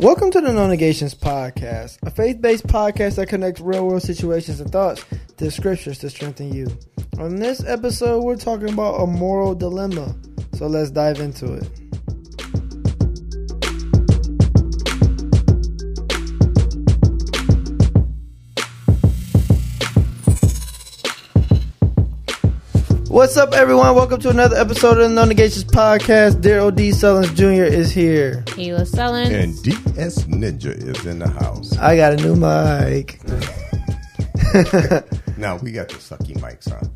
Welcome to the No Negations Podcast, a faith based podcast that connects real world situations and thoughts to scriptures to strengthen you. On this episode, we're talking about a moral dilemma. So let's dive into it. What's up, everyone? Welcome to another episode of the No Negations Podcast. Darrell D. Sullins Jr. is here. Ayla Sullins. And DS Ninja is in the house. I got a new mic. Now we got the sucky mics on.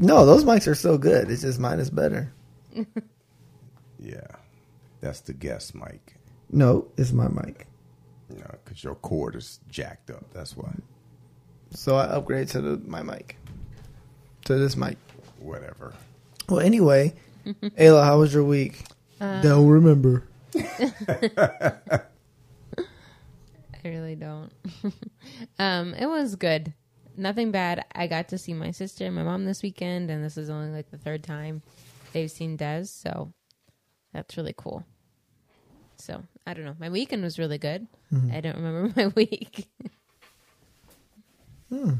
No, those mics are so good. It's just mine is better. Yeah, that's the guest mic. No, it's my mic. No, because your cord is jacked up. That's why. So I upgrade to the my mic. To this mic. Whatever. Well, anyway, Ayla, how was your week? Don't remember. I really don't. um, it was good. Nothing bad. I got to see my sister and my mom this weekend, and this is only like the third time they've seen Des, so that's really cool. So I don't know. My weekend was really good. I don't remember my week. hmm.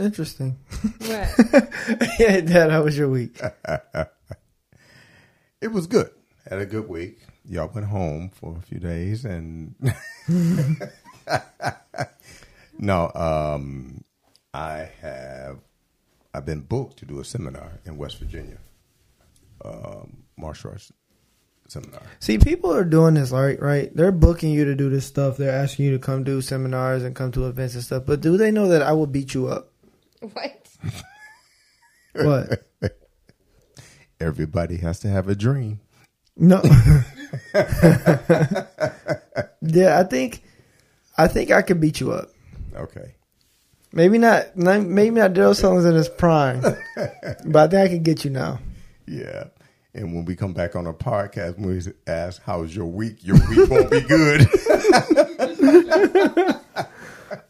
Interesting. What? yeah, Dad, how was your week? It was good. Had a good week. Y'all went home for a few days, and no, um, I have. I've been booked to do a seminar in West Virginia, um, martial arts seminar. See, people are doing this, right? Right? They're booking you to do this stuff. They're asking you to come do seminars and come to events and stuff. But do they know that I will beat you up? what? What? Everybody has to have a dream. No. yeah, I think, I think I could beat you up. Okay. Maybe not. Maybe not. Darrell Sullins in his prime, but I think I can get you now. Yeah. And when we come back on a podcast, when we ask, How's your week? Your week won't be good.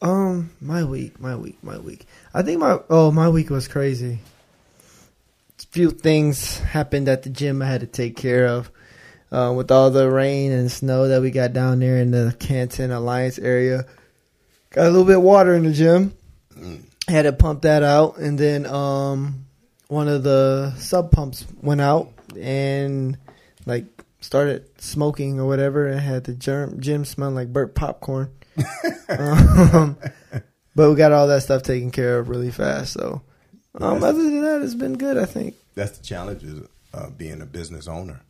Um, my week, my week, my week. I think my oh my week was crazy. A few things happened at the gym I had to take care of. Uh, with all the rain and snow that we got down there in the Canton Alliance area, got a little bit of water in the gym. Had to pump that out, and then um, one of the sump pumps went out and like started smoking or whatever, and had the germ, gym smelling like burnt popcorn. um, but we got all that stuff taken care of really fast. So, um, other than that, it's been good. I think. That's the challenge is uh, being a business owner.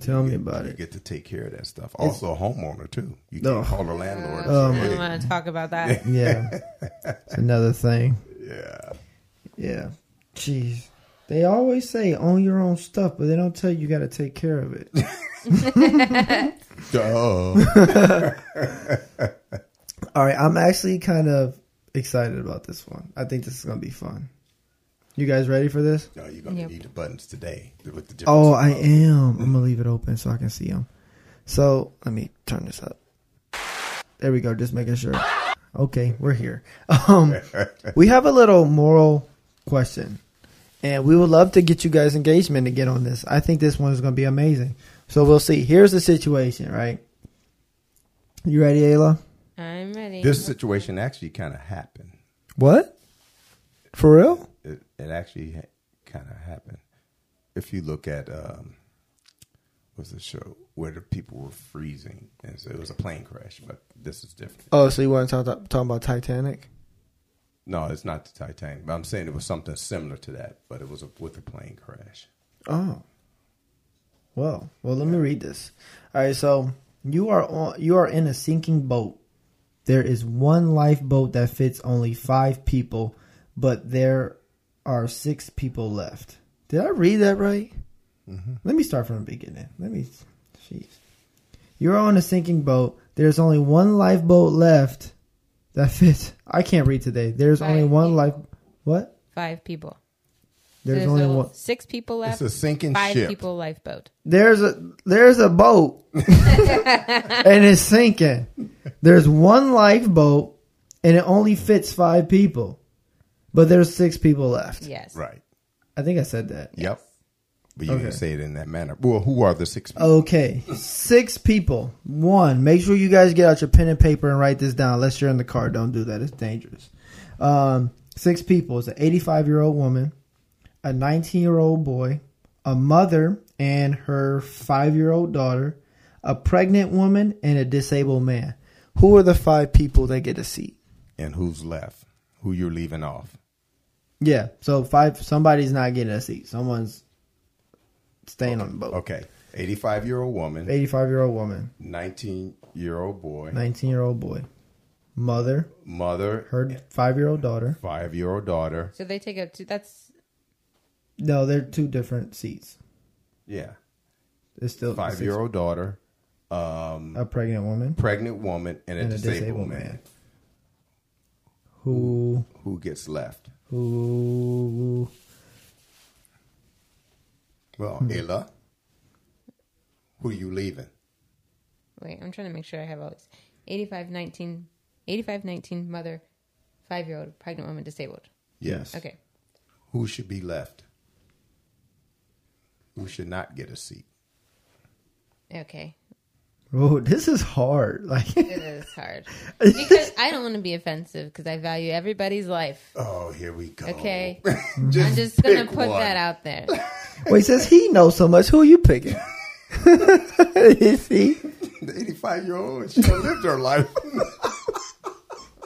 Tell You me get- about you it. get to take care of that stuff. Also, a homeowner too. You No. can call the landlord. Oh, and I don't want to talk about that. Yeah, it's another thing. yeah. Yeah, jeez. They always say own your own stuff, but they don't tell you you got to take care of it. Duh. all right, I'm actually kind of excited about this one. I think this is gonna be fun. You guys ready for this? no, you're gonna Yep. need the buttons today with the Oh, I stuff. am. I'm gonna leave it open so I can see them. So let me turn this up. There we go. Just making sure. Okay, we're here. Um, we have a little moral question, and we would love to get you guys engagement to get on this. I think this one is gonna be amazing. So we'll see. Here's the situation, right? You ready, Ayla? I'm ready. This situation actually kind of happened. What? For real? It, it actually kind of happened. If you look at um, what's the show where the people were freezing, and so it was a plane crash, but this is different. Oh, so you want to talk talk about Titanic? No, it's not the Titanic. But I'm saying it was something similar to that, but it was a, with a plane crash. Oh. Well, well, let me read this. All right, so you are on you are in a sinking boat. There is one lifeboat that fits only 5 people, but there are 6 people left. Did I read that right? Mm-hmm. Let me start from the beginning. Let me jeez. You're on a sinking boat. There's only one lifeboat left that fits. I can't read today. There's only one people. life What? Five people. There's, There's only one six people left. It's a sinking Five ship. people lifeboat. There's a there's a boat and it's sinking. There's one lifeboat and it only fits five people, but there's six people left. Yes. Right. I think I said that. Yep. But you Okay. didn't say it in that manner. Well, who are the six people? Okay, six people. One, make sure you guys get out your pen and paper and write this down. Unless you're in the car, don't do that. It's dangerous. Um, six people. It's an 85 year old woman, a 19 year old boy, a mother and her five year old daughter, a pregnant woman, and a disabled man. Who are the five people that get a seat? And who's left? Who you're leaving off? Yeah, so five. Somebody's not getting a seat. Someone's staying on the boat. Okay. 85 year old woman, 85 year old woman, 19 year old boy, 19 year old boy, mother, mother, her five year old daughter. five year old daughter. So they take up two. That's No, they're two different seats. Yeah. It's still Five year old daughter, um, a pregnant woman pregnant woman, and a, and a disabled, disabled man. man. Who Who gets left? who Well, Hmm. Ella. Who are you leaving? wait. I'm trying to make sure I have all these. 85, 19, 85, 19, mother, five year old, pregnant woman, disabled. Yes. Okay. Who should be left? Who should not get a seat? Okay. Oh, this is hard. Like It is hard because I don't want to be offensive because I value everybody's life. Oh, here we go. Okay. I'm just gonna put one. that out there. Wait, says he knows so much. Who are you picking? you see? The 85 year old, she done lived her life.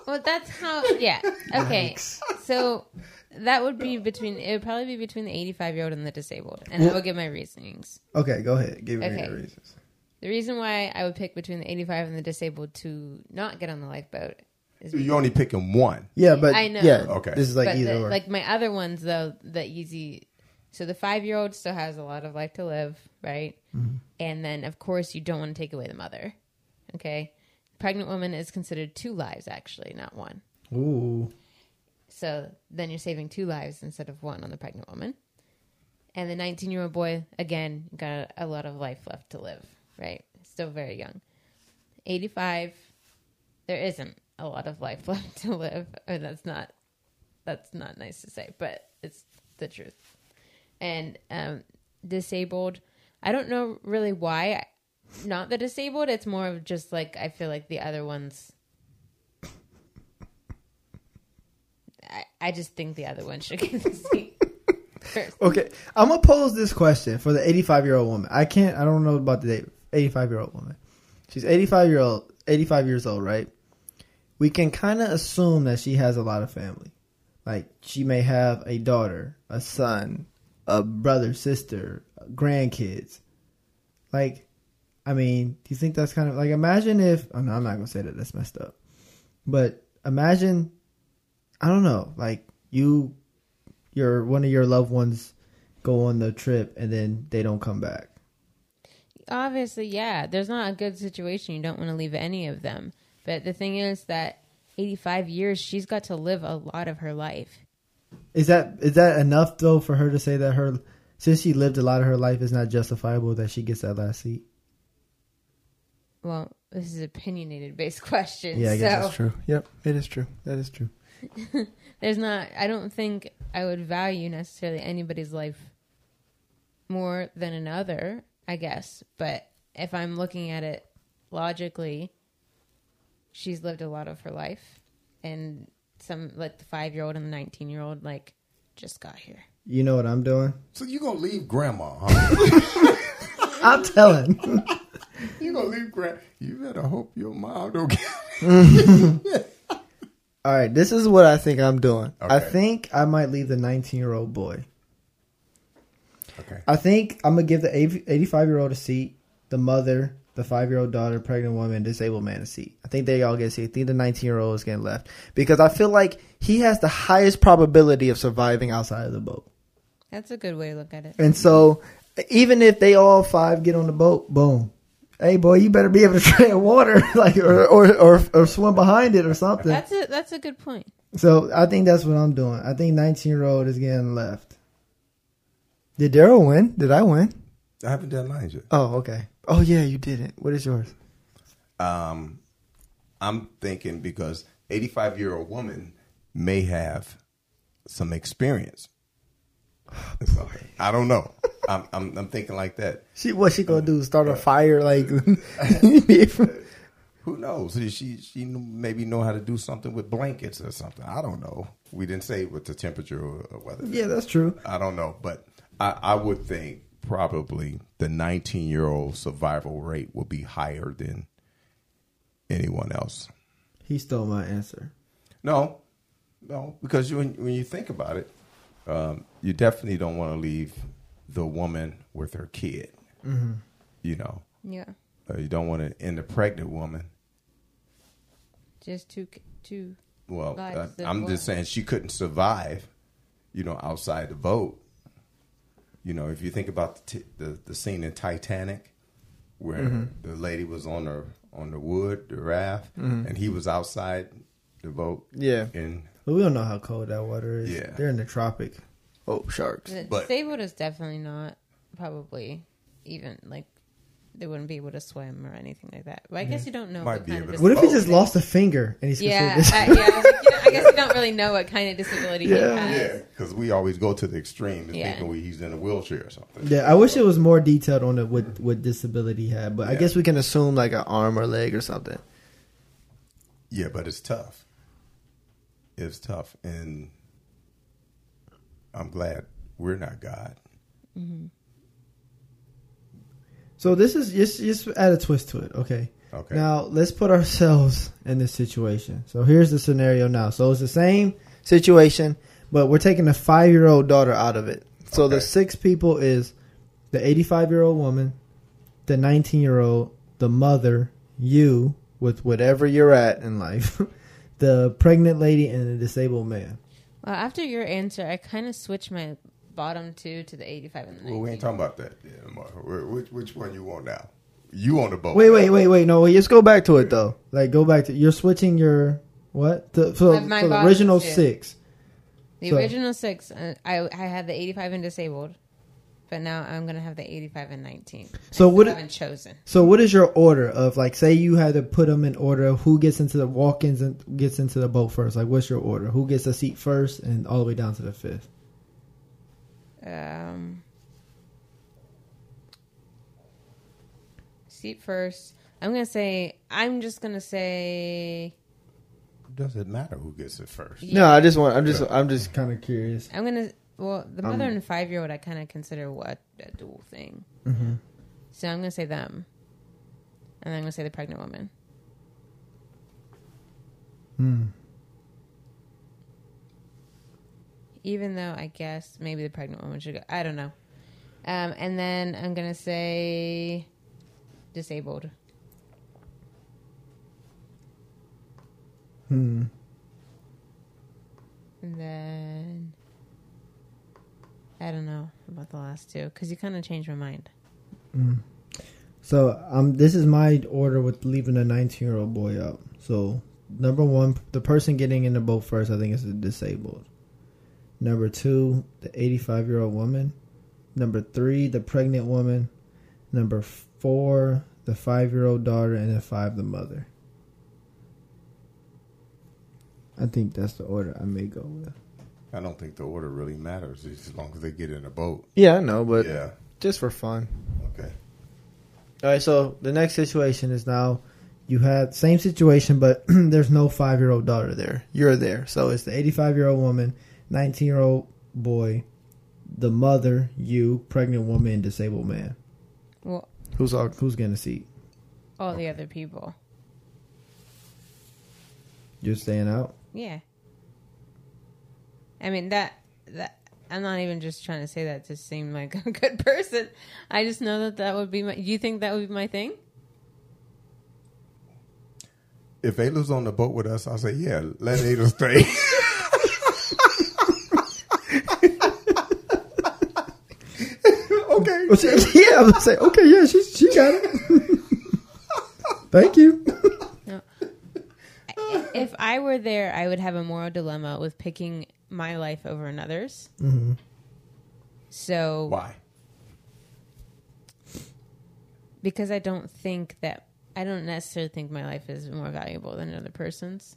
Well, that's how. Yeah. Okay. So that would be between. It would probably be between the 85 year old and the disabled, and I will give my reasonings. Okay, go ahead. Give me Okay. your reasons. The reason why I would pick between the 85 and the disabled to not get on the lifeboat is You're only picking one. Yeah, but I know. yeah, Okay. This is like but either the, or. like my other ones though the easy so the five year old still has a lot of life to live right? Mm-hmm. and then of course you don't want to take away the mother okay? Pregnant woman is considered two lives actually not one. Ooh, so then you're saving two lives instead of one on the pregnant woman. And the 19 year old boy again got a lot of life left to live right? Still very young. 85 there isn't a lot of life left to live. Or that's not that's not nice to say but it's the truth and um disabled i don't know really why not the disabled it's more of just like i feel like the other ones i, I just think the other one should get the seat first okay. I'm gonna pose this question for the 85 year old woman. I can't. I don't know about the 85 year old woman. She's 85 year old. 85 years old, right? We can kind of assume that she has a lot of family. Like she may have a daughter, a son, a brother, sister, grandkids. Like, I mean, do you think that's kind of like imagine if? Oh no, I'm not gonna say that. That's messed up. But imagine, I don't know, like you, your one of your loved ones go on the trip and then they don't come back. obviously yeah there's not a good situation you don't want to leave any of them but the thing is that 85 years she's got to live a lot of her life Is that is that enough though for her to say that her since she lived a lot of her life is not justifiable that she gets that last seat? well this is opinionated based question Yeah, I guess so that's true. Yep, it is true. That is true. there's not i don't think i would value necessarily anybody's life more than another i guess but if i'm looking at it logically she's lived a lot of her life and some like the five year old and the 19 year old like just got here You know what I'm doing? So you gonna leave grandma, huh? I'm telling. you gonna leave grandma. You better hope your mom don't get All right, this is what I think I'm doing. I think I might leave the 19 year old boy. Okay. I think I'm gonna give the 85 year old a seat, the mother, the five year old daughter, pregnant woman, disabled man a seat. I think they all get a seat. I think the 19 year old is getting left because I feel like he has the highest probability of surviving outside of the boat. that's a good way to look at it And so, even if they all five get on the boat, boom. Hey boy, you better be able to tread water, like or, or or or swim behind it or something. that's a that's a good point So I think that's what I'm doing. I think 19 year old is getting left. Did Darrell win? Did I win? I haven't done mine yet. Oh, okay. Oh yeah, you didn't. What is yours? Um, I'm thinking because 85 year old woman may have some experience. So, I don't know. I'm, I'm I'm thinking like that. She what she gonna do? Start a fire like? Who knows? She she, maybe know how to do something with blankets or something. I don't know. We didn't say what the temperature or, or whether. yeah, that's true. I don't know, but I, I would think probably the 19 year old survival rate will be higher than anyone else. He stole my answer. No, no, because you, when, when you think about it, um, you definitely don't want to leave the woman with her kid. You know, Yeah. uh, you don't want to end a pregnant woman. Just two, two. Well, Lives uh, I'm just saying she couldn't survive, you know, outside the boat. You know, if you think about the t- the, the scene in Titanic, where Mm-hmm. the lady was on the on the wood, the raft, and he was outside the boat. Yeah. and But we don't know how cold that water is. Yeah. They're in the tropic. Oh, sharks. The But- disabled is definitely not probably even like they wouldn't be able to swim or anything like that. But I guess you don't know Might what be kind of to- What if he just lost a finger and he's Yeah, considered uh, yeah. I, was like, you know, I guess you don't really know what kind of disability Yeah. he has. yeah, because we always go to the extreme Yeah. thinking we, he's in a wheelchair or something. Yeah, I wish it was more detailed on the what what disability he had, but I Yeah. guess we can assume like an arm or leg or something. Yeah, but it's tough. It's tough, and I'm glad we're not God. So this is just just add a twist to it, okay? Okay. Now let's put ourselves in this situation. So here's the scenario now. So it's the same situation, but we're taking a five year old daughter out of it. So the six people is the eighty five year old woman, the nineteen year old, the mother, you with whatever you're at in life, the pregnant lady, and the disabled man. Well, after your answer, I kind of switched my bottom two to the 85 and the 19. Well, we ain't talking about that. Yeah, which which one you want now? You on the boat? Wait, wait, wait, wait. No, wait, let's go back to it though. Like, go back to you're switching your what? To, so, My- my so the original two. six. The So- original six, uh, I I had the 85 and disabled, but now I'm gonna have the 85 and 19. So I what- still haven't chosen? So, what is your order of like? Say you had to put them in order of who gets into the walk-ins and gets into the boat first. Like, what's your order? Who gets a seat first, and all the way down to the fifth? Um, seat first. I'm gonna say. I'm just gonna say. Does it matter who gets it first? Yeah. No, I just want. I'm just. I'm just kind of curious. I'm gonna. Well, the Um, mother and five year old, I kind of consider what a dual thing. Mm-hmm. So I'm gonna say them, and then I'm gonna say the pregnant woman. Hmm. Even though I guess maybe the pregnant woman should go. I don't know. Um, and then I'm gonna say disabled. Hmm. And then I don't know about the last two because you kind of changed my mind. So, um, this is my order with leaving a 19 year old boy out. So, number one, the person getting in the boat first, I think, is the disabled. Number two, the 85 year old woman. Number three, the pregnant woman. Number four, the five year old daughter. And then five, the mother. I think that's the order I may go with. I don't think the order really matters as long as they get in a boat. Yeah, I know, but yeah. just for fun. Okay. All right, so the next situation is now you had same situation, but there's no five year old daughter there. You're there, so it's the 85 year old woman, 19 year old boy, the mother, you, pregnant woman, disabled man. Well, Who's all, who's getting a seat? all the other people. You're staying out. Yeah. I mean that that I'm not even just trying to say that to seem like a good person. I just know that that would be my. You think that would be my thing? If Ayla's on the boat with us, I'll say, yeah, let Ayla stay. okay. Oh, she- yeah, I was say, okay, yeah, she she got it. Thank you. No. if I were there, I would have a moral dilemma with picking my life over another's. hmm So Why? because I don't think that I don't necessarily think my life is more valuable than another person's,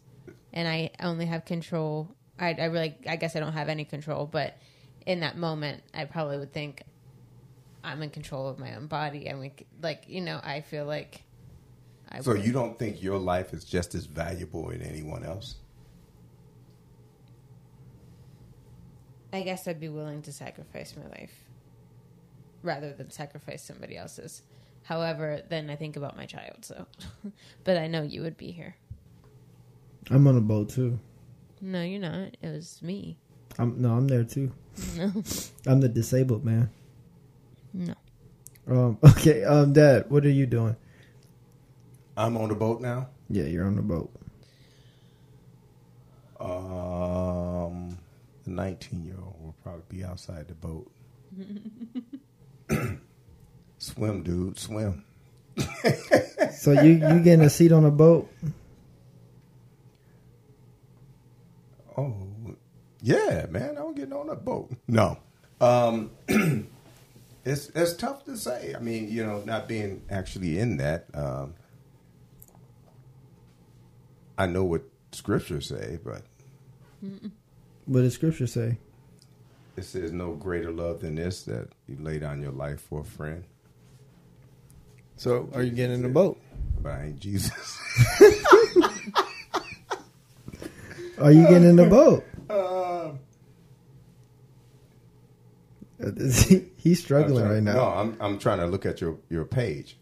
and I only have control. I, I really, I guess I don't have any control, but in that moment, I probably would think I'm in control of my own body. I mean, like you know, I feel like. I So would- you don't think your life is just as valuable as anyone else? I guess I'd be willing to sacrifice my life rather than sacrifice somebody else's. However, then I think about my child. So, but I know you would be here. I'm on a boat too. No, you're not. It was me. I'm no, I'm there too. No, I'm the disabled man. Um, okay, um, Dad, what are you doing? I'm on the boat now. Yeah, you're on the boat. Um, the 19 year old will probably be outside the boat. swim, dude, swim. So you you getting a seat on a boat? Oh, yeah, man, I'm getting on a boat. No, um, it's it's tough to say. I mean, you know, not being actually in that. Um, I know what scriptures say, but What does Scripture say? it says no greater love than this that you lay down your life for a friend. So are you getting in the boat? But I ain't Jesus. Are you getting in the boat? Um, He's struggling trying- right now. No, I'm I'm trying to look at your your page.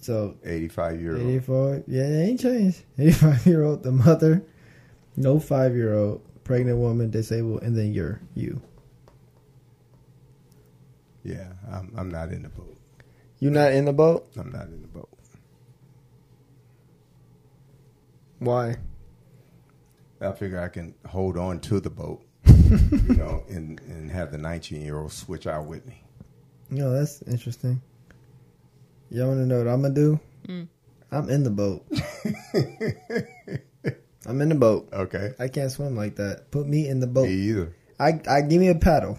So 85 year old. 84, yeah, it ain't changed. 85 year old, the mother, no five year old, pregnant woman, disabled, and then you're you. Yeah, I'm I'm not in the boat. You not in the boat? I'm not in the boat. Why? I figure I can hold on to the boat, you know, and and have the 19 year old switch out with me. No, that's interesting. Y'all want to know what I'm gonna do? Mm. I'm in the boat. I'm in the boat. Okay. I can't swim like that. Put me in the Me boat. either. I I give me a paddle.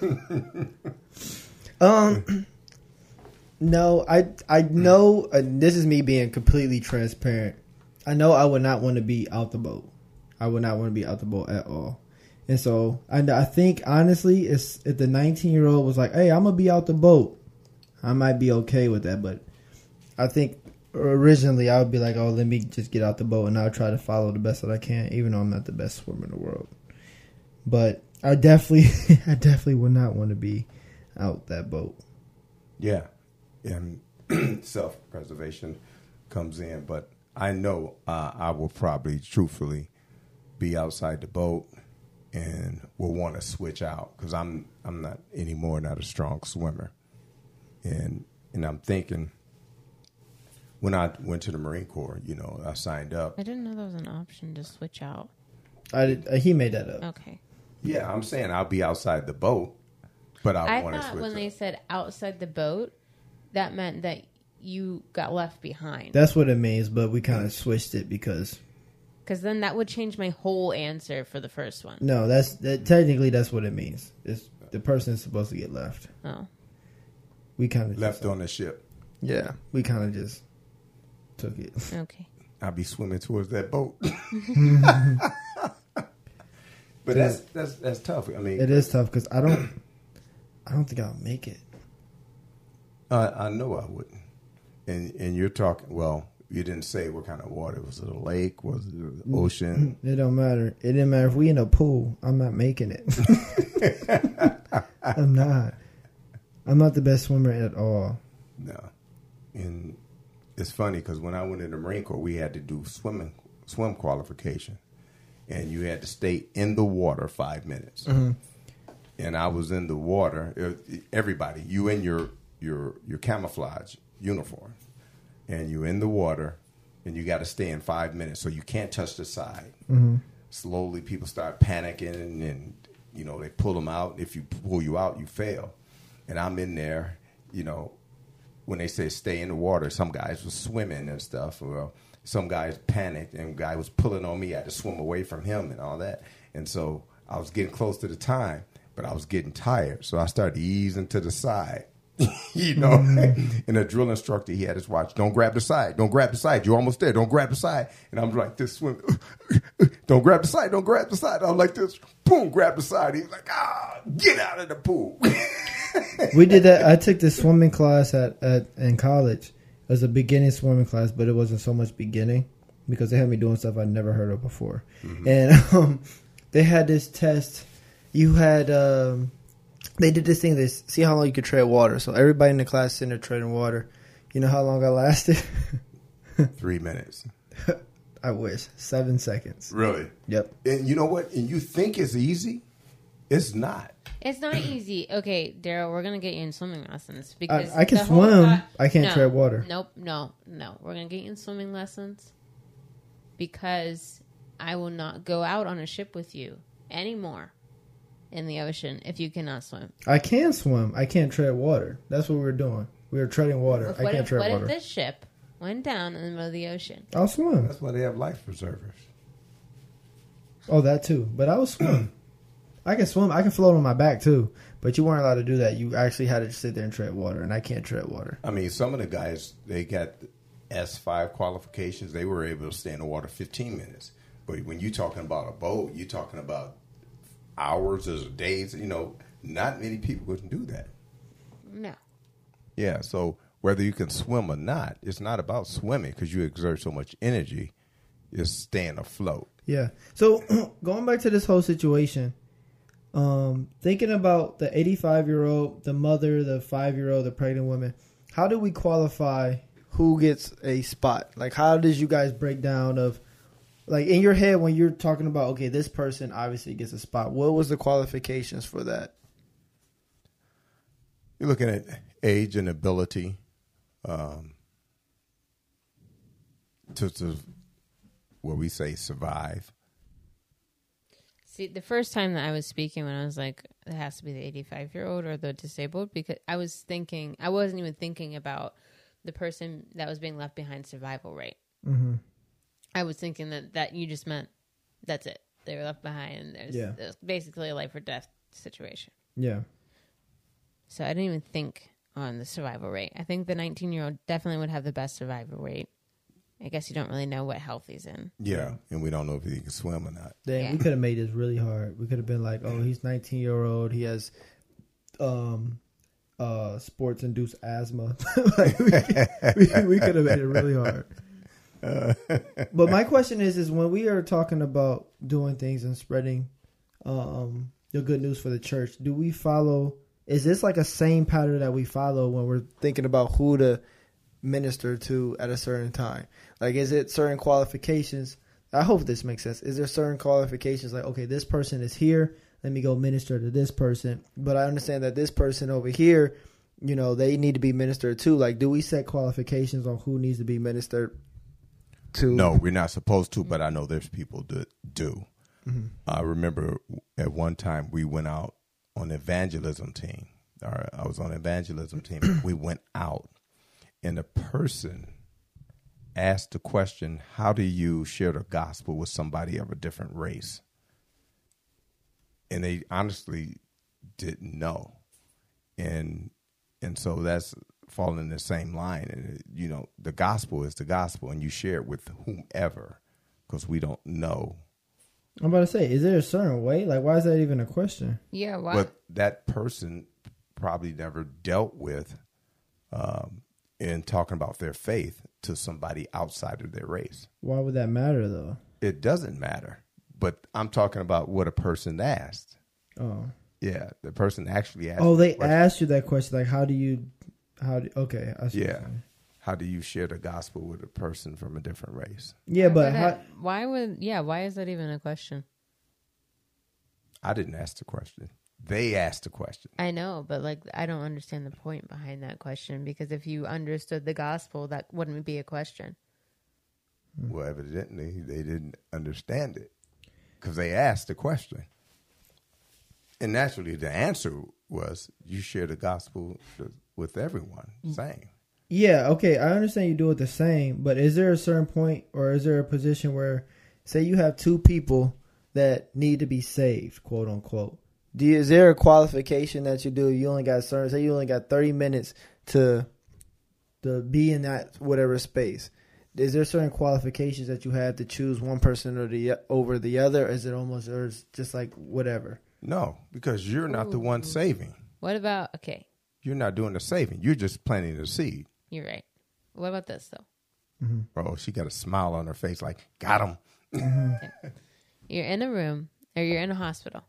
um, no, I I know uh, this is me being completely transparent. I know I would not want to be out the boat. I would not want to be out the boat at all. And so I I think honestly, it's if the 19 year old was like, "Hey, I'm gonna be out the boat," I might be okay with that. But I think originally I would be like, "Oh, let me just get out the boat and I'll try to follow the best that I can, even though I'm not the best swimmer in the world." but I definitely, I definitely would not want to be out that boat. Yeah. And self preservation comes in, but I know uh, I will probably truthfully be outside the boat and will want to switch out because I'm I'm not anymore not a strong swimmer, and and I'm thinking when I went to the Marine Corps, you know, I signed up. I didn't know there was an option to switch out. I did, uh, he made that up. Okay. Yeah, I'm saying I'll be outside the boat, but I, I want to thought switch. when up. they said outside the boat, that meant that you got left behind. That's what it means, but we kind of switched it because Because then that would change my whole answer for the first one. no, that's that, technically that's what it means. It's the person is supposed to get left. Oh. We kind of left on the ship. Yeah, we kind of just took it. Okay. I'll be swimming towards that boat. but that's that's that's tough. I mean, It is tough because I don't, I don't think I'll make it. Uh, I know I wouldn't. And and you're talking. Well, you didn't say what kind of water. Was it a lake? Was it an ocean? Mm-hmm. It don't matter. It didn't matter if we in a pool. I'm not making it. I'm not. I'm not the best swimmer at all. No. And it's funny because when I went in the Marine Corps, we had to do swimming swim qualification, and you had to stay in the water five minutes. Mm-hmm. And I was in the water. Everybody, you in your your your camouflage uniform, and you're in the water, and you got to stay in five minutes, so you can't touch the side. Mm-hmm. Slowly, people start panicking, and, and you know they pull them out. If you pull you out, you fail. And I'm in there, you know, when they say stay in the water, some guys were swimming and stuff. Well, uh, some guys panicked, and guy was pulling on me. I had to swim away from him and all that. And so I was getting close to the time, but I was getting tired, so I started easing to the side. you know, and the drill instructor, he had his watch. Don't grab the side. Don't grab the side. You're almost there. Don't grab the side. And I'm like this swim. don't grab the side. Don't grab the side. I'm like this. Boom, grab the side. He's like, ah, get out of the pool. we did that. I took this swimming class at, at in college. It was a beginning swimming class, but it wasn't so much beginning because they had me doing stuff I'd never heard of before. And um, they had this test. You had um, they did this thing. They see how long you could tread water. So everybody in the class sitting there treading water. You know how long I lasted? Three minutes. I wish seven seconds. Really? Yep. And you know what? And you think it's easy? It's not. It's not easy. Okay, Darrell, we're gonna get you in swimming lessons because I can the whole swim. thought- I can't No. tread water. Nope, no, no. We're gonna get you in swimming lessons because I will not go out on a ship with you anymore in the ocean if you cannot swim. I can swim. I can't tread water. That's what we were doing. We were treading water. I can't if, tread what water. if this ship went down in the middle of the ocean? I'll swim. That's why they have life preservers. Oh, that too. But I was swim. I can swim. I can float on my back too. But you weren't allowed to do that. You actually had to sit there and tread water, and I can't tread water. I mean, some of the guys they got S five qualifications. They were able to stay in the water fifteen minutes. But when you're talking about a boat, you're talking about hours or days. You know, not many people can do that. No. Yeah. So whether you can swim or not, it's not about swimming because you exert so much energy. It's staying afloat. Yeah. So going back to this whole situation, um, thinking about the 85 year old, the mother, the five year old, the pregnant woman, how do we qualify who gets a spot? Like, how did you guys break down of, like, in your head when you're talking about, okay, this person obviously gets a spot. What was the qualifications for that? You're looking at age and ability um, to, to what we say survive. See, the first time that I was speaking, when I was like, it has to be the 85 year old or the disabled, because I was thinking, I wasn't even thinking about the person that was being left behind survival rate. Mm-hmm. I was thinking that, that you just meant that's it. They were left behind. And there's, Yeah. there's basically a life or death situation. Yeah. So I didn't even think on the survival rate. I think the 19 year old definitely would have the best survival rate. I guess you don't really know what health he's in. Yeah, and we don't know if he can swim or not. Then Yeah. we could have made this really hard. We could have been like, "Oh, he's 19 year old. He has um uh sports induced asthma." like we, we, we could have made it really hard. But my question is, is when we are talking about doing things and spreading um the good news for the church, do we follow? Is this like a same pattern that we follow when we're thinking about who to minister to at a certain time? Like, is it certain qualifications? I hope this makes sense. Is there certain qualifications like, okay, this person is here, let me go minister to this person, but I understand that this person over here, you know, they need to be ministered to. Like, do we set qualifications on who needs to be ministered to? No, we're not supposed to, but I know there's people that do. Mm-hmm. I remember at one time we went out on evangelism team. Or I was on evangelism team. we went out, and a person asked the question, "How do you share the gospel with somebody of a different race?" And they honestly didn't know, and and so that's falling in the same line. And you know, the gospel is the gospel, and you share it with whomever, because we don't know I'm about to say, is there a certain way? Like, why is that even a question? Yeah, why? what that person probably never dealt with um, in talking about their faith to somebody outside of their race. Why would that matter though? It doesn't matter, but I'm talking about what a person asked. Oh, Yeah, the person actually asked. oh, they asked you that question. Like, how do you? How do? Okay, I see you're Yeah. How do you share the gospel with a person from a different race? yeah, Why but would how, that- why would yeah? Why is that even a question? I didn't ask the question. They asked the question. I know, but like I don't understand the point behind that question because if you understood the gospel, that wouldn't be a question. Hmm. Well, evidently they didn't understand it because they asked the question. And naturally, the answer was you share the gospel with everyone, same. Yeah, okay, I understand you do it the same, but is there a certain point or is there a position where say you have two people that need to be saved, quote unquote. Do you, is there a qualification that you do? You only got certain say you only got 30 minutes to to be in that whatever space. Is there certain qualifications that you have to choose one person or the over the other? Is it almost or is just like whatever? No, because you're not the one saving. What about okay? You're not doing the saving. You're just planting the seed. You're right. What about this though? Oh, she got a smile on her face, like got him. You're in a room or you're in a hospital.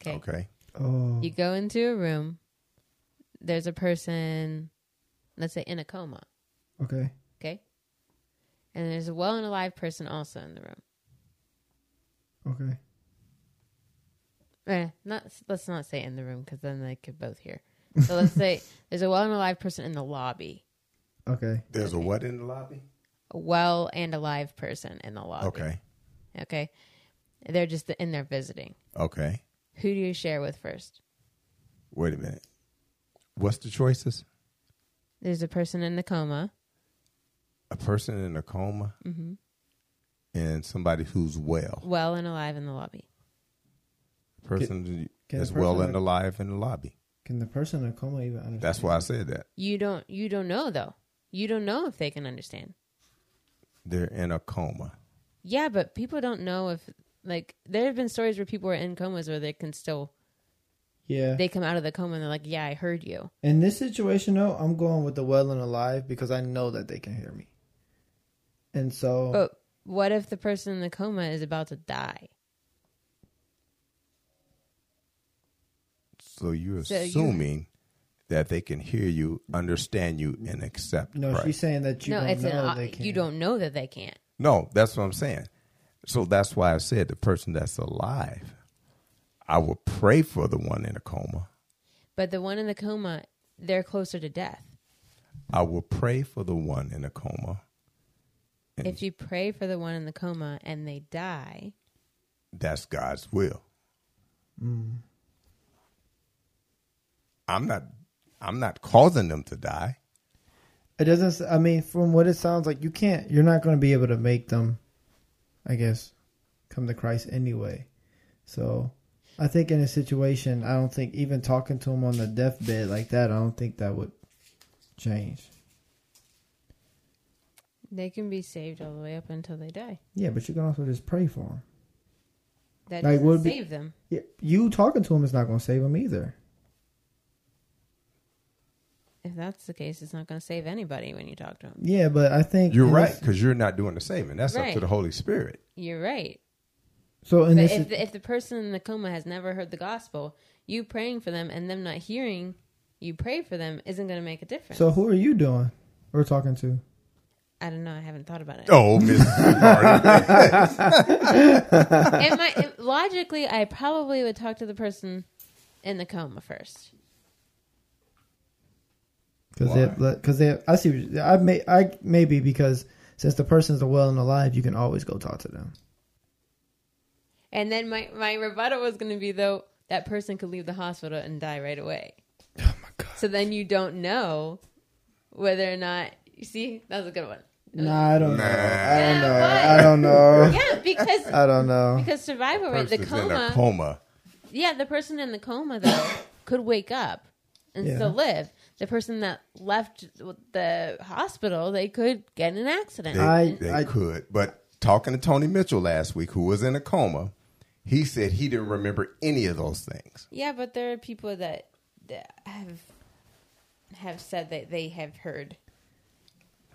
Okay. Okay. Oh, You go into a room. There's a person, let's say, in a coma. okay. Okay. And there's a well and alive person also in the room. Okay. Eh, not let's not say in the room because then they could both hear. So let's say there's a well and alive person in the lobby. Okay. There's a what in the lobby? A well and alive person in the lobby. Okay. Okay. They're just in there visiting. Okay. Who do you share with first? Wait a minute. What's the choices? There's a person in the coma. A person in a coma Mm-hmm. and somebody who's well. Well and alive in the lobby. Person can that's the well person- and alive in the lobby. Can the person in a coma even understand? That's why I said that. You don't. You don't know though. You don't know if they can understand. They're in a coma. Yeah, but people don't know if like there have been stories where people are in comas where they can still Yeah. they come out of the coma and they're like, "Yeah, I heard you." In this situation, though, I'm going with the well and alive because I know that they can hear me. And so, But what if the person in the coma is about to die? So you're So you- assuming that they can hear you, understand you, and accept no, Christ. she's saying that you no, don't it's know an, they can. you don't know that they can't. No, that's what I'm saying. So that's why I said the person that's alive, I will pray for the one in a coma. But the one in the coma, they're closer to death. I will pray for the one in a coma. If you pray for the one in the coma and they die, that's God's will. Mm. I'm not I'm not causing them to die. It doesn't. I mean, from what it sounds like, you can't. You're not going to be able to make them. I guess come to Christ anyway. So, I think in a situation, I don't think even talking to them on the deathbed like that, I don't think that would change. they can be saved all the way up until they die. Yeah, but you can also just pray for them. That Like, doesn't would be- save them. Yeah, you talking to them is not going to save them either. If that's the case, it's not going to save anybody when you talk to them. Yeah, but I think You're right because you're not doing the saving. That's up to the Holy Spirit. You're right. so in But this, if the, if the person in the coma has never heard the gospel, you praying for them and them not hearing you pray for them isn't going to make a difference. so who are you doing? Or talking to? I don't know. I haven't thought about it. Oh, Miss Marty. It might, it- logically, I probably would talk to the person in the coma first. Because Why? they, because they, I see. I may, I maybe because since the person's well and alive, you can always go talk to them. And then my, my rebuttal was going to be, though, that person could leave the hospital and die right away. Oh my god! So then you don't know whether or not. You see, that was a good one. Nah, I don't know. I don't know. what? I don't know. Yeah, because I don't know. because survival rate, the Person's in a coma, coma. yeah, the person in the coma though could wake up and Yeah. still live. The person that left the hospital, they could get in an accident. They, I- they I- could. But talking to Tony Mitchell last week, who was in a coma, he said he didn't remember any of those things. yeah, but there are people that, that have have said that they have heard.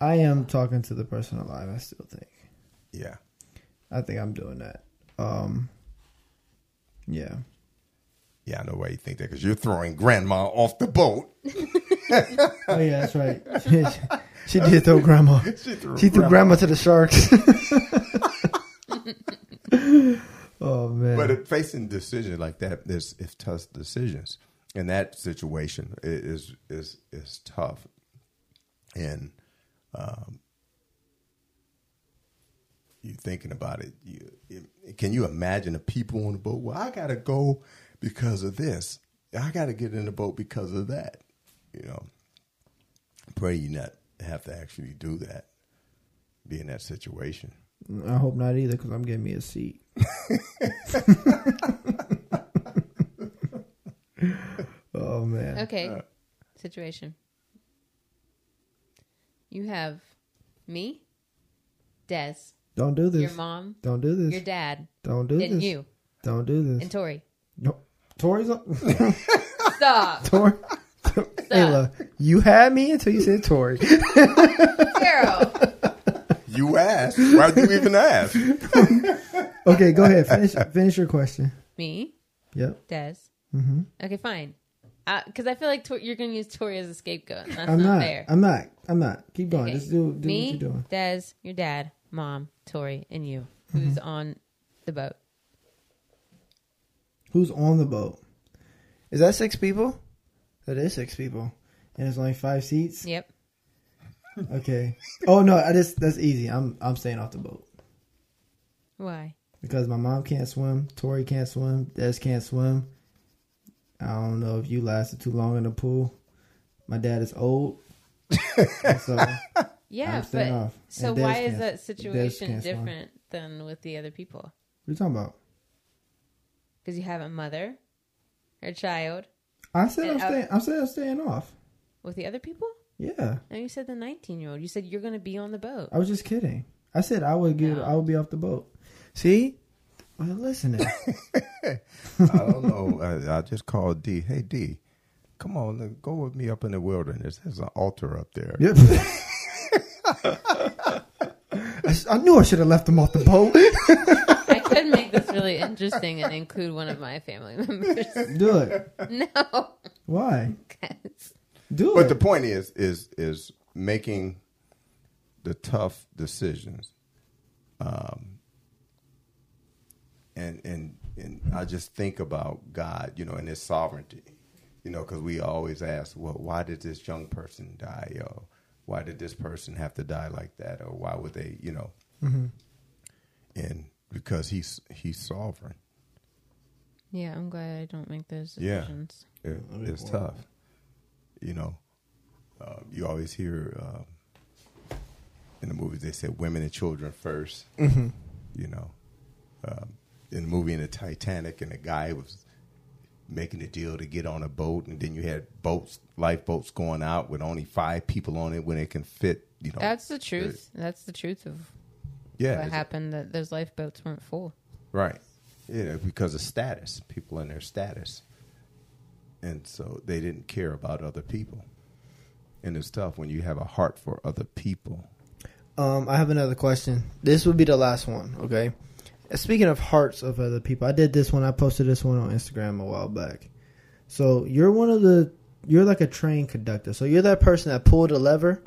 I am talking to the person alive. I still think. Yeah. I think I'm doing that. Um. Yeah. Yeah, I know why you think that because you're throwing grandma off the boat. Oh yeah, that's right. she, she did throw grandma. She threw, She threw grandma to the sharks. oh man. But facing decisions like that, there's it's tough decisions. In that situation, it is is is tough. And um, you thinking about it, you, it, can you imagine the people on the boat? Well, I got to go because of this. I got to get in the boat because of that. You know, pray you not have to actually do that. Be in that situation. I hope not either, because I'm getting me a seat. oh man. Okay, uh. situation. You have me, Des, Don't do this. your mom, Don't do this. your dad, Don't do and this. you, Don't do this. and Tori. no. Tori's up. Stop. Tori. Ayla, you had me until you said Tori. Carol. You asked. Why'd you even ask? Okay, go ahead. Finish finish your question. Me? Yep. Des. Mm-hmm. Okay, fine. Because I feel like Tor- you're going to use Tori as a scapegoat. That's I'm not, not. fair. I'm not. I'm not. Keep going. Okay. Just do do Me, what you're doing. Des, your dad, mom, Tori, and you. Mm-hmm. Who's on the boat? Who's on the boat? Is that six people? That is six people, and it's only five seats. Yep. Okay. Oh no, I just that's easy. I'm I'm staying off the boat Why? because my mom can't swim. Tori can't swim. Des can't swim. I don't know if you lasted too long in the pool. My dad is old, so Yeah, but off. so why is that situation can't swim. different than with the other people? What are you talking about? Because you have a mother or a child I said I'm uh, staying. I said I'm staying off. with the other people. Yeah, No, you said the 19 year old. You said you're going to be on the boat. I was just kidding. I said I would get. No. I would be off the boat. See, well, listen. I don't know. I, I just called D. Hey D, come on, look, go with me up in the wilderness. There's an altar up there. Yep. I, s- I knew I should have left them off the boat. I could make this really interesting and include one of my family members. Do it. no. Why? 'Cause- Do it. But it. the point is, is is making the tough decisions. Um, and and and I just think about God, you know, and His sovereignty, you know, because we always ask, well, why did this young person die, or why did this person have to die like that, or why would they, you know, and because He's He's sovereign. yeah, I'm glad I don't make those Yeah. decisions. It, it's tough. You know, uh, you always hear uh, in the movies they said women and children 1st Mm-hmm. You know, um, in the movie in the Titanic, and the guy was making a deal to get on a boat, and then you had boats, lifeboats going out with only five people on it when it can fit. You know, That's the truth. That's the truth of yeah, what happened. That those lifeboats weren't full. Right. Yeah, because of status, people in their status. And so they didn't care about other people. And it's tough when you have a heart for other people. Um, I have another question. This would be the last one. Okay. Speaking of hearts of other people, I did this one. I posted this one on Instagram a while back. So you're one of the. You're like a train conductor. So you're that person that pulled the lever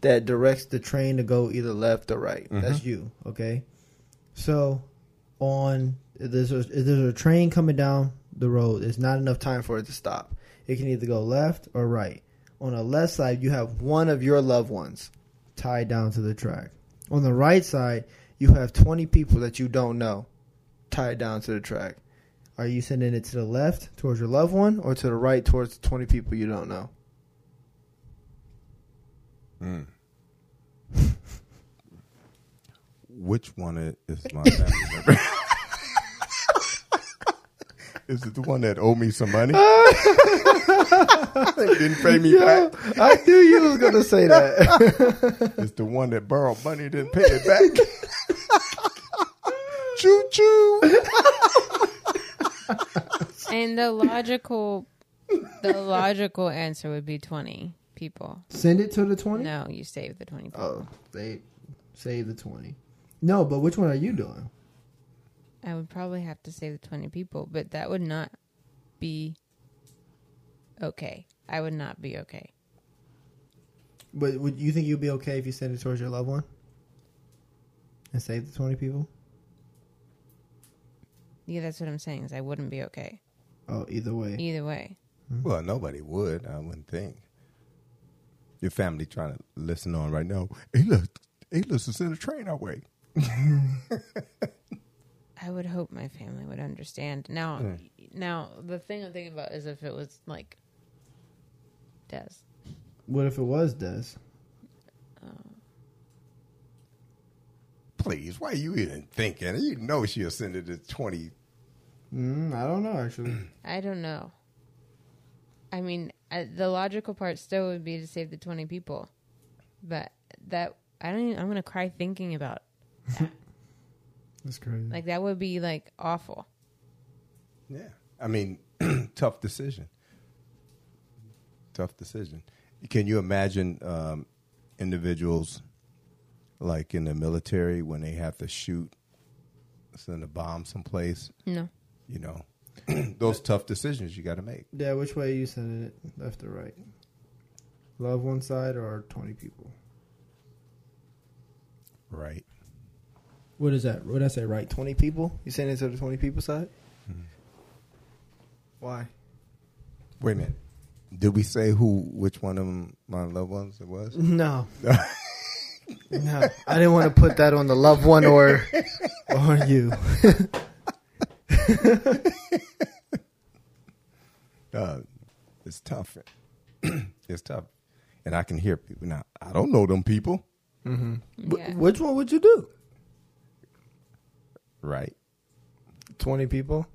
that directs the train to go either left or right. Mm-hmm. That's you. Okay. So on if there's a, if there's a train coming down the road, there's not enough time for it to stop. It can either go left or right. On the left side, you have one of your loved ones tied down to the track. On the right side, you have 20 people that you don't know tied down to the track. Are you sending it to the left towards your loved one or to the right towards the 20 people you don't know? Mm. Which one is my family member? is it the one that owed me some money? Didn't pay me back? I knew you was going to say that. It's the one that borrowed money and didn't pay it back? choo choo. And the logical, the logical answer would be twenty people. Send it to the 20? No, you save the twenty. People. Oh, they save the 20. No, but which one are you doing? I would probably have to save the 20 people, but that would not be okay. I would not be okay. But would you think you'd be okay if you send it towards your loved one? And save the 20 people? Yeah, that's what I'm saying. Is I wouldn't be okay Oh, either way. either way. Hmm. Well, nobody would. I wouldn't think. Your family trying to listen on right now. Hey, look, hey, listen, send a train our way. I would hope my family would understand. Now, now the thing I'm thinking about is if it was like Des. What if it was Des? Please, why you even thinking? You know she'll send it to twenty. Mm, I don't know, actually. I don't know. I mean, I, the logical part still would be to save the 20 people, but that I don't. Even, I'm gonna cry thinking about. That's crazy. Like that would be like awful. Yeah, I mean, tough decision. tough decision. Can you imagine um, individuals like in the military when they have to shoot, send a bomb someplace? No. You know, those tough decisions you got to make. Yeah, which way are you sending it? Left or right? Love one side or 20 people? Right. What is that? What did I say, right? 20 people? You sending it to the 20 people side? Mm-hmm. Why? Wait a minute. Did we say who, which one of them, my loved ones it was? No. no. I didn't want to put that on the loved one or or you. Uh, it's tough. it's tough. And I can hear people now. I don't know them people. Wh- Yeah. Which one would you do? Right. 20 people?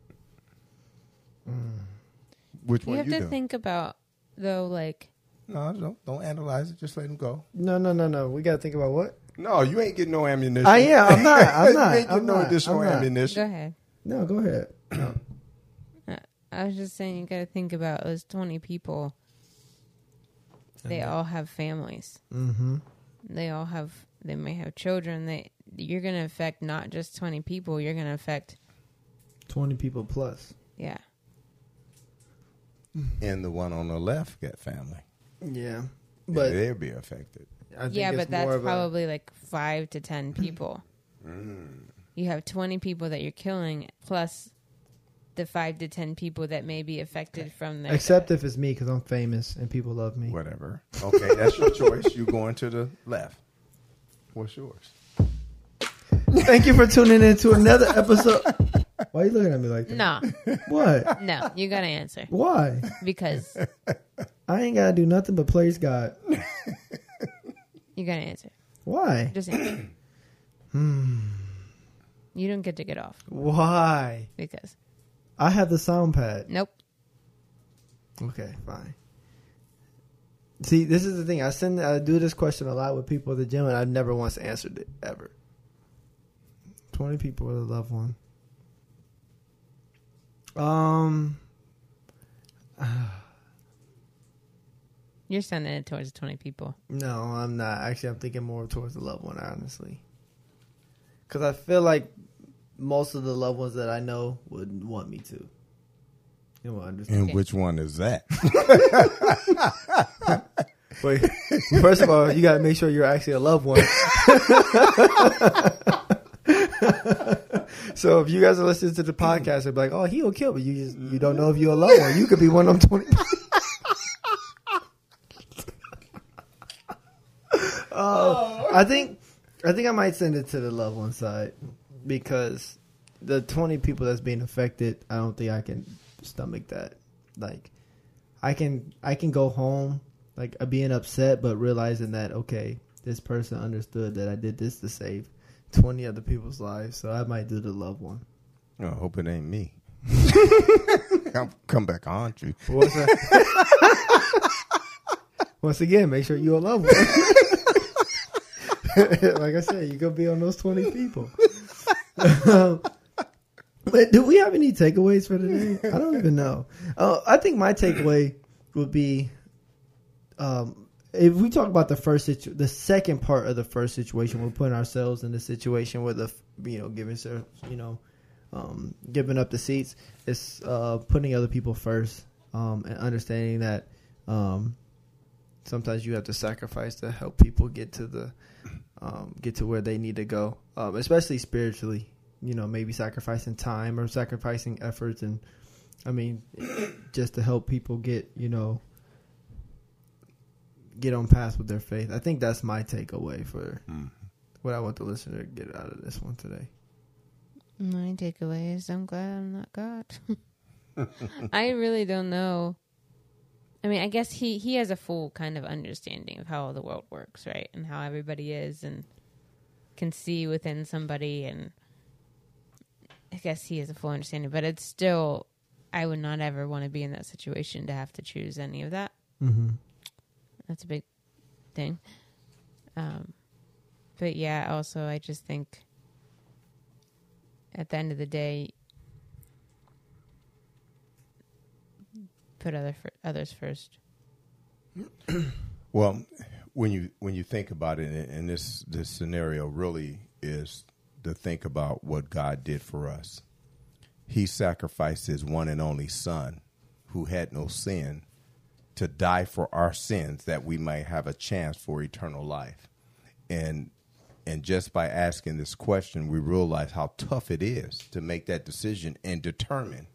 Which You one have you have to do? think about though, like No, don't don't analyze it. Just let them go. No, no, no, no. We got to think about what? No, you ain't getting no ammunition. I am. I'm not. I'm you not. ain't getting I'm no not. additional I'm go ammunition. ahead. No, go ahead. I was just saying you got to think about those twenty people. They all have families. Mm-hmm. They all have. They may have children. They you're going to affect not just twenty people. You're going to affect 20 people plus. yeah. And the one on the left got family. Yeah. But But they'll be affected. I think Yeah, it's but that's more a- probably like five to ten people. You have twenty people that you're killing, plus the five to ten people that may be affected from the Except if it's me because I'm famous and people love me. Whatever. Okay, that's your choice. You're going to the left. What's yours? Thank you for tuning in to another episode. Why are you looking at me like that? No, What? no, you got to answer Why? because I ain't gotta do nothing but praise God. you got to answer. Why? Just answer. Hmm. You don't get to get off Why? because I have the sound pad. nope. Okay, fine. See, this is the thing. I send, I do this question a lot with people at the gym, and I've never once answered it ever. Twenty people with a loved one. Um, You're sending it towards twenty people. no, I'm not. Actually, I'm thinking more towards the loved one, honestly, because I feel like most of the loved ones that I know would want me to. You know, understand. And Okay. which one is that? Wait, first of all, you got to make sure you're actually a loved one. so if you guys are listening to the podcast, they're like, "Oh, he'll kill me." You just you don't know if you're a loved one. You could be one of them twenty. oh, uh, I think I think I might send it to the loved one side because the twenty people that's being affected, I don't think I can stomach that. Like, I can I can go home like uh, being upset, but realizing that okay, this person understood that I did this to save twenty other people's lives, so I might do the loved one. Oh, I hope it ain't me. come, come back, haunt you. Once again, make sure you're a loved one. like I said, you gonna be on those twenty people. Um, but do we have any takeaways for today? I don't even know. Uh, I think my takeaway would be, um, if we talk about the first situ- the second part of the first situation, we're putting ourselves in the situation where the you know giving you know um, giving up the seats. It's uh, putting other people first um, and understanding that um, sometimes you have to sacrifice to help people get to the um, get to where they need to go, um, especially spiritually. You know, maybe sacrificing time or sacrificing efforts, and I mean, just to help people get you know get on path with their faith. I think that's my takeaway for Mm. what I want the listener to get out of this one today. My takeaway is I'm glad I'm not God. I really don't know. I mean, I guess he he has a full kind of understanding of how the world works, right? And how everybody is and can see within somebody and I guess he has a full understanding, but it's still I would not ever want to be in that situation to have to choose any of that. Mm-hmm. That's a big thing. Um, but yeah, also I just think at the end of the day, put other others first. Well, when you when you think about it, and this this scenario really is to think about what God did for us. He sacrificed His one and only Son, who had no sin, to die for our sins that we might have a chance for eternal life. And and just by asking this question, we realize how tough it is to make that decision and determine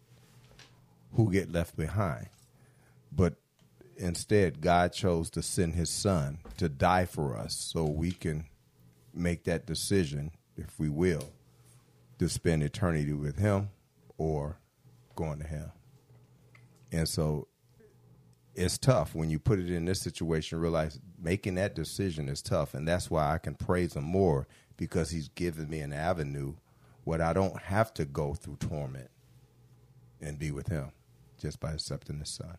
who get left behind. But instead, God chose to send his son to die for us so we can make that decision, if we will, to spend eternity with him or going to hell. And so it's tough when you put it in this situation, realize making that decision is tough. And that's why I can praise him more because he's given me an avenue where I don't have to go through torment and be with him just by accepting the son.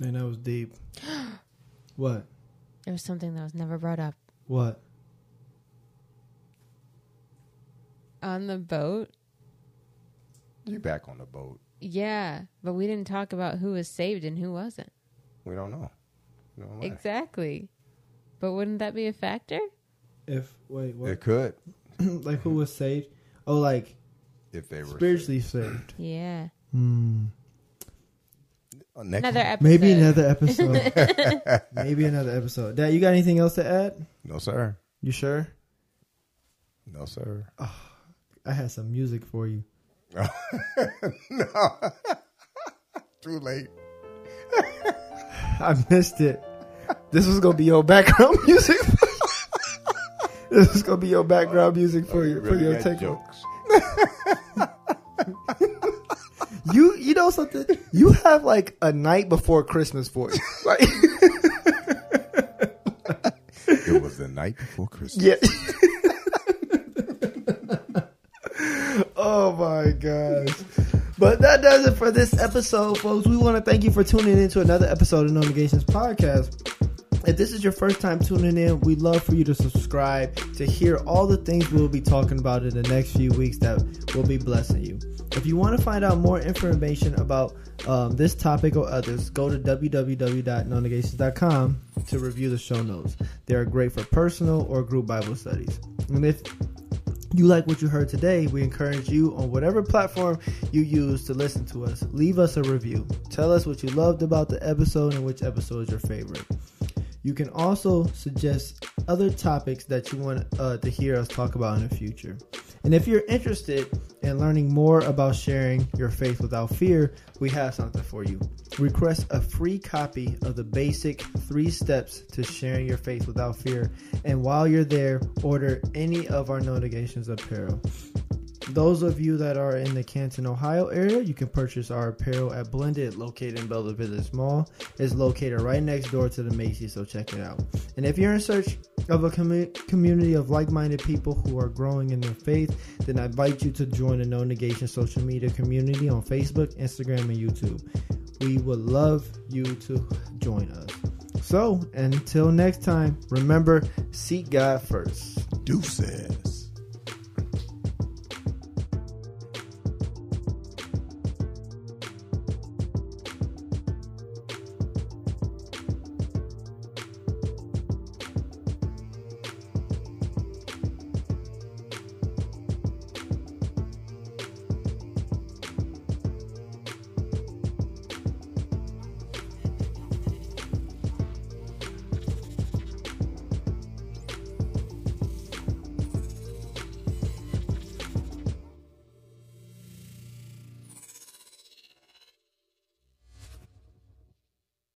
And that was deep. what? It was something that was never brought up What? on the boat. You're back on the boat. Yeah, but we didn't talk about who was saved and who wasn't. We don't know. We don't. Exactly. But wouldn't that be a factor? If wait, what? It could like who was saved? Oh, like if they were spiritually saved. Yeah. Hmm. Uh, next Another episode. Maybe another episode. Maybe another episode. Dad, you got anything else to add? No, sir. You sure? No, sir. I had some music for you. no. Too late. I missed it. This was gonna be your background music. this is gonna be your background music for you for Really your got take. jokes. You you know something? You have like a night before Christmas voice. Like It was the night before Christmas. yeah. oh my gosh. But that does it for this episode, folks. We want to thank you for tuning in to another episode of No Negations Podcast. If this is your first time tuning in, we'd love for you to subscribe to hear all the things we'll be talking about in the next few weeks that will be blessing you. If you want to find out more information about um, this topic or others, go to www.nonegations.com to review the show notes. They are great for personal or group Bible studies. And if you like what you heard today, we encourage you on whatever platform you use to listen to us. Leave us a review. Tell us what you loved about the episode and which episode is your favorite. You can also suggest other topics that you want uh, to hear us talk about in the future. And if you're interested in learning more about sharing your faith without fear, we have something for you. Request a free copy of the basic three steps to sharing your faith without fear. And while you're there, order any of our No Negations apparel. Those of you that are in the Canton, Ohio area, you can purchase our apparel at Blended, located in Belden Village Mall. It's located right next door to the Macy's, so check it out. And if you're in search of a commu- community of like-minded people who are growing in their faith, then I invite you to join the No Negation social media community on Facebook, Instagram, and YouTube. We would love you to join us. So, until next time, remember, seek God first. Deuces.